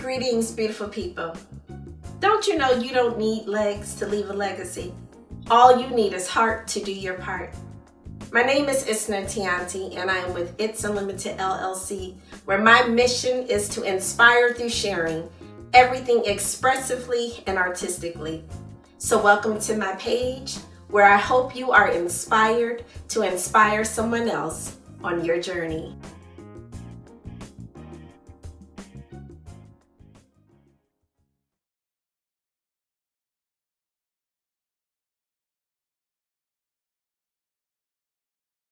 Greetings, beautiful people. Don't you know you don't need legs to leave a legacy? All you need is heart to do your part. My name is Isna Tianti, and I am with It's Unlimited LLC, where my mission is to inspire through sharing everything expressively and artistically. So, welcome to my page, where I hope you are inspired to inspire someone else on your journey.